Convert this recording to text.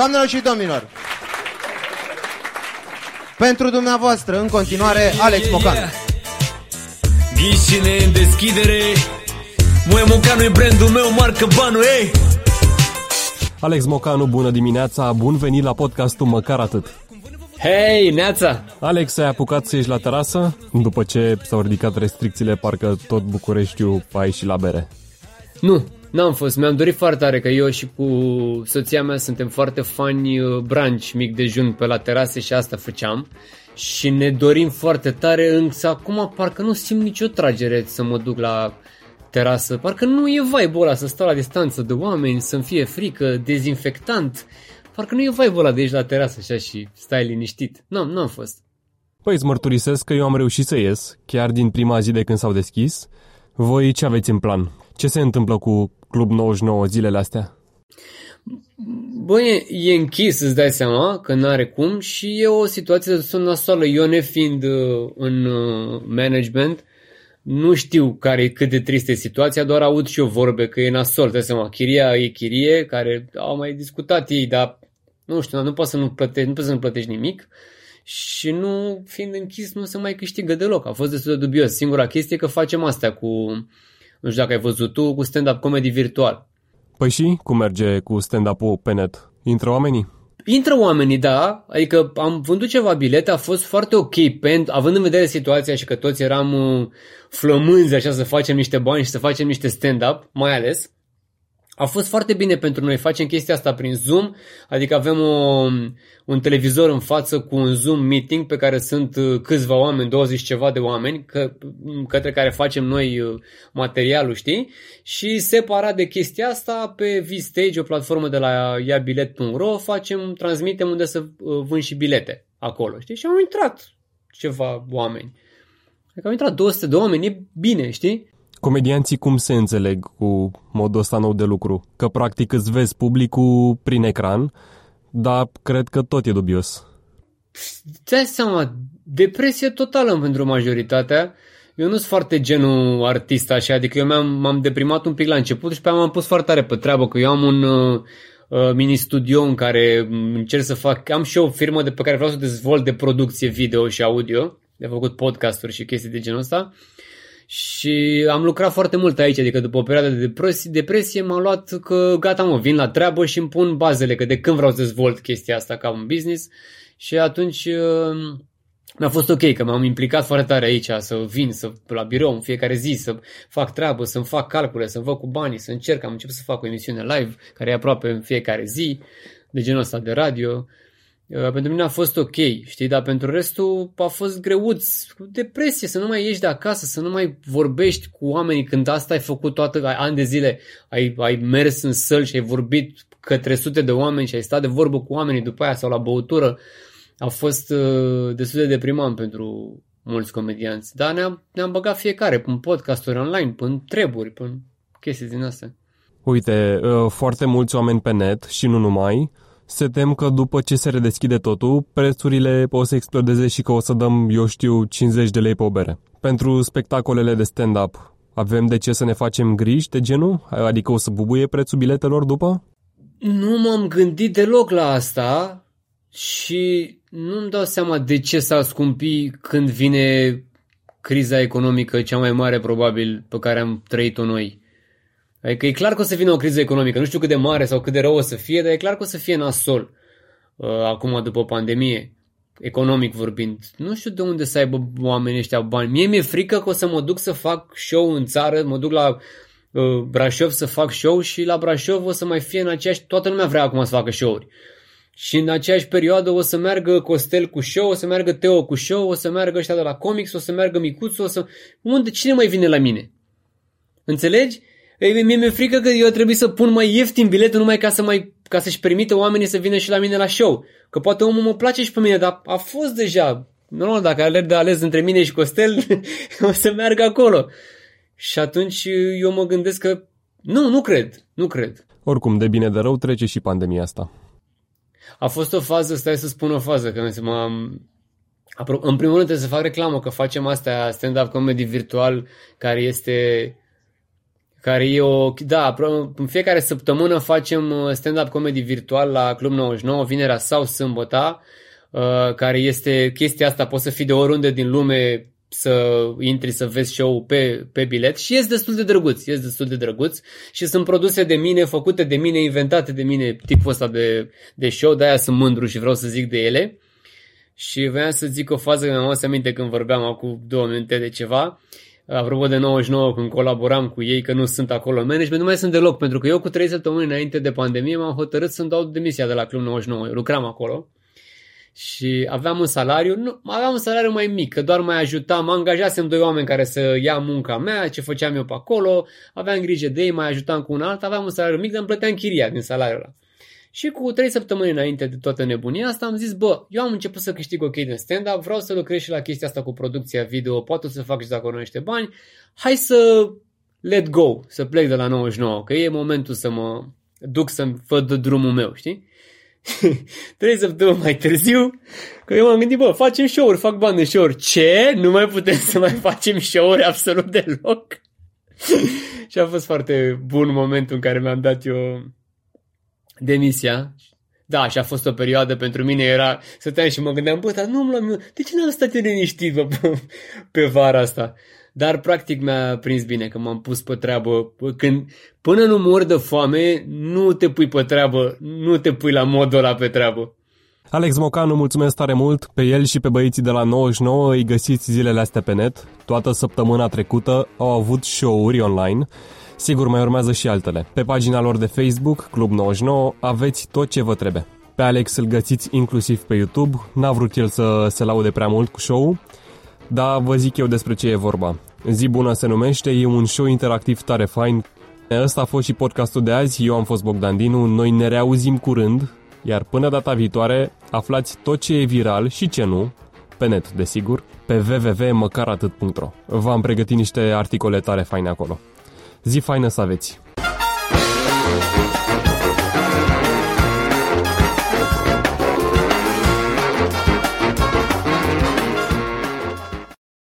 Doamnelor și domnilor, pentru dumneavoastră, în continuare, Alex Mocan. Ghișine în deschidere Moe Mocanu e brandul meu, marcă banul, ei Alex Mocanu, bună dimineața, bun venit la podcastul Măcar Atât. Hei, Neața! Alex, ai apucat să ieși la terasă? După ce s-au ridicat restricțiile, parcă tot Bucureștiul a ieșit la bere. Nu, n-am fost. Mi-am dorit foarte tare că eu și cu soția mea suntem foarte fani uh, branci mic dejun pe la terase și asta făceam. Și ne dorim foarte tare, însă acum parcă nu simt nicio tragere să mă duc la terasă. Parcă nu e vibe ăla să stau la distanță de oameni, să-mi fie frică, dezinfectant. Parcă nu e vibe ăla de aici la terasă așa și stai liniștit. Nu, nu am fost. Păi îți mărturisesc că eu am reușit să ies, chiar din prima zi de când s-au deschis. Voi ce aveți în plan? Ce se întâmplă cu Club 99 zilele astea? Băi, e închis, îți dai seama, că n-are cum și e o situație de sunt nasoală. Eu nefiind uh, în uh, management, nu știu care cât de tristă e situația, doar aud și eu vorbe că e nasol, dai seama, chiria e chirie, care au mai discutat ei, dar nu știu, nu poți să nu plătești, nu poți să nu plătești nimic și nu, fiind închis, nu se mai câștigă deloc. A fost destul de dubios. Singura chestie e că facem asta cu, nu știu dacă ai văzut tu, cu stand-up comedy virtual. Păi și cum merge cu stand-up-ul pe net? Intră oamenii? Intră oamenii, da, adică am vândut ceva bilete, a fost foarte ok, pentru, având în vedere situația și că toți eram uh, flămânzi așa să facem niște bani și să facem niște stand-up, mai ales. A fost foarte bine pentru noi, facem chestia asta prin Zoom, adică avem o, un televizor în față cu un Zoom meeting pe care sunt uh, câțiva oameni, 20 ceva de oameni, că, către care facem noi uh, materialul, știi? Și separat de chestia asta, pe V-Stage, o platformă de la iabilet.ro, facem, transmitem unde să uh, vând și bilete acolo, știi? Și au intrat ceva oameni. Adică au intrat 200 de oameni, e bine, știi? Comedianții cum se înțeleg cu modul ăsta nou de lucru? Că practic îți vezi publicul prin ecran, dar cred că tot e dubios. Ți-ai seama, depresie totală pentru majoritatea. Eu nu sunt foarte genul artist așa, adică eu m-am, m-am deprimat un pic la început și pe am pus foarte tare pe treabă, că eu am un uh, uh, mini-studio în care încerc să fac, am și o firmă de pe care vreau să dezvolt de producție video și audio, de făcut podcasturi și chestii de genul ăsta. Și am lucrat foarte mult aici, adică după o perioadă de depresie, depresie m-am luat că gata mă, vin la treabă și îmi pun bazele, că de când vreau să dezvolt chestia asta ca un business și atunci uh, mi-a fost ok, că m-am implicat foarte tare aici, să vin să, la birou în fiecare zi, să fac treabă, să-mi fac calcule, să văd cu banii, să încerc, am început să fac o emisiune live, care e aproape în fiecare zi, de genul ăsta de radio. Uh, pentru mine a fost ok, știi, dar pentru restul a fost greuț, cu depresie, să nu mai ieși de acasă, să nu mai vorbești cu oamenii când asta ai făcut toată, ai, ani de zile, ai, ai mers în săl și ai vorbit către sute de oameni și ai stat de vorbă cu oamenii după aia sau la băutură. A fost uh, destul de deprimant pentru mulți comedianți, dar ne-am, ne-am băgat fiecare pe podcasturi online, pe treburi, pe chestii din astea. Uite, uh, foarte mulți oameni pe net și nu numai, se tem că după ce se redeschide totul, prețurile o să explodeze și că o să dăm, eu știu, 50 de lei pe o bere. Pentru spectacolele de stand-up, avem de ce să ne facem griji de genul? Adică o să bubuie prețul biletelor după? Nu m-am gândit deloc la asta și nu-mi dau seama de ce s-a scumpi când vine criza economică cea mai mare probabil pe care am trăit-o noi. Adică e clar că o să vină o criză economică. Nu știu cât de mare sau cât de rău o să fie, dar e clar că o să fie nasol uh, acum după pandemie, economic vorbind. Nu știu de unde să aibă oamenii ăștia bani. Mie mi-e frică că o să mă duc să fac show în țară, mă duc la uh, Brașov să fac show și la Brașov o să mai fie în aceeași... Toată lumea vrea acum să facă show-uri. Și în aceeași perioadă o să meargă Costel cu show, o să meargă Teo cu show, o să meargă ăștia de la comics, o să meargă Micuțu, o să... Unde? Cine mai vine la mine? Înțelegi? Ei, mie mi-e frică că eu trebuie să pun mai ieftin biletul numai ca, să mai, ca să-și permită oamenii să vină și la mine la show. Că poate omul mă place și pe mine, dar a fost deja. Nu, dacă alerg de ales între mine și Costel, o să meargă acolo. Și atunci eu mă gândesc că nu, nu cred, nu cred. Oricum, de bine de rău trece și pandemia asta. A fost o fază, stai să spun o fază, că m-am, în primul rând trebuie să fac reclamă că facem asta stand-up comedy virtual care este care e o... Da, în fiecare săptămână facem uh, stand-up comedy virtual la Club 99, vinerea sau sâmbătă, uh, care este chestia asta, poți să fii de oriunde din lume să intri să vezi show pe, pe bilet și este destul de drăguț, este destul de drăguț și sunt produse de mine, făcute de mine, inventate de mine, tipul ăsta de, de show, de-aia sunt mândru și vreau să zic de ele. Și vreau să zic o fază, mi-am adus aminte când vorbeam acum două minute de ceva, apropo de 99 când colaboram cu ei, că nu sunt acolo în management, nu mai sunt deloc, pentru că eu cu trei săptămâni înainte de pandemie m-am hotărât să-mi dau demisia de la Club 99, eu lucram acolo și aveam un salariu, nu, aveam un salariu mai mic, că doar mai ajutam, mă angajasem doi oameni care să ia munca mea, ce făceam eu pe acolo, aveam grijă de ei, mai ajutam cu un alt, aveam un salariu mic, dar îmi plăteam chiria din salariul ăla. Și cu trei săptămâni înainte de toată nebunia asta am zis, bă, eu am început să câștig ok din stand-up, vreau să lucrez și la chestia asta cu producția video, poate să fac și dacă nu niște bani, hai să let go, să plec de la 99, că e momentul să mă duc să-mi văd drumul meu, știi? Trei săptămâni mai târziu, că eu m-am gândit, bă, facem show-uri, fac bani de show-uri. Ce? Nu mai putem să mai facem show-uri absolut deloc? și a fost foarte bun momentul în care mi-am dat eu demisia. Da, și a fost o perioadă pentru mine, era, stăteam și mă gândeam, bă, dar nu l-am, de ce n-am stat eu liniștit bă, pe vara asta? Dar practic mi-a prins bine că m-am pus pe treabă. Când, până nu mor de foame, nu te pui pe treabă, nu te pui la modul ăla pe treabă. Alex Mocanu, mulțumesc tare mult. Pe el și pe băieții de la 99 îi găsiți zilele astea pe net. Toată săptămâna trecută au avut show-uri online. Sigur, mai urmează și altele. Pe pagina lor de Facebook, Club 99, aveți tot ce vă trebuie. Pe Alex îl găsiți inclusiv pe YouTube. N-a vrut el să se laude prea mult cu show dar vă zic eu despre ce e vorba. Zi bună se numește, e un show interactiv tare fain. Ăsta a fost și podcastul de azi, eu am fost Bogdan Dinu, noi ne reauzim curând, iar până data viitoare aflați tot ce e viral și ce nu, pe net, desigur, pe www.măcaratât.ro. V-am pregătit niște articole tare faine acolo. Zi faină să aveți!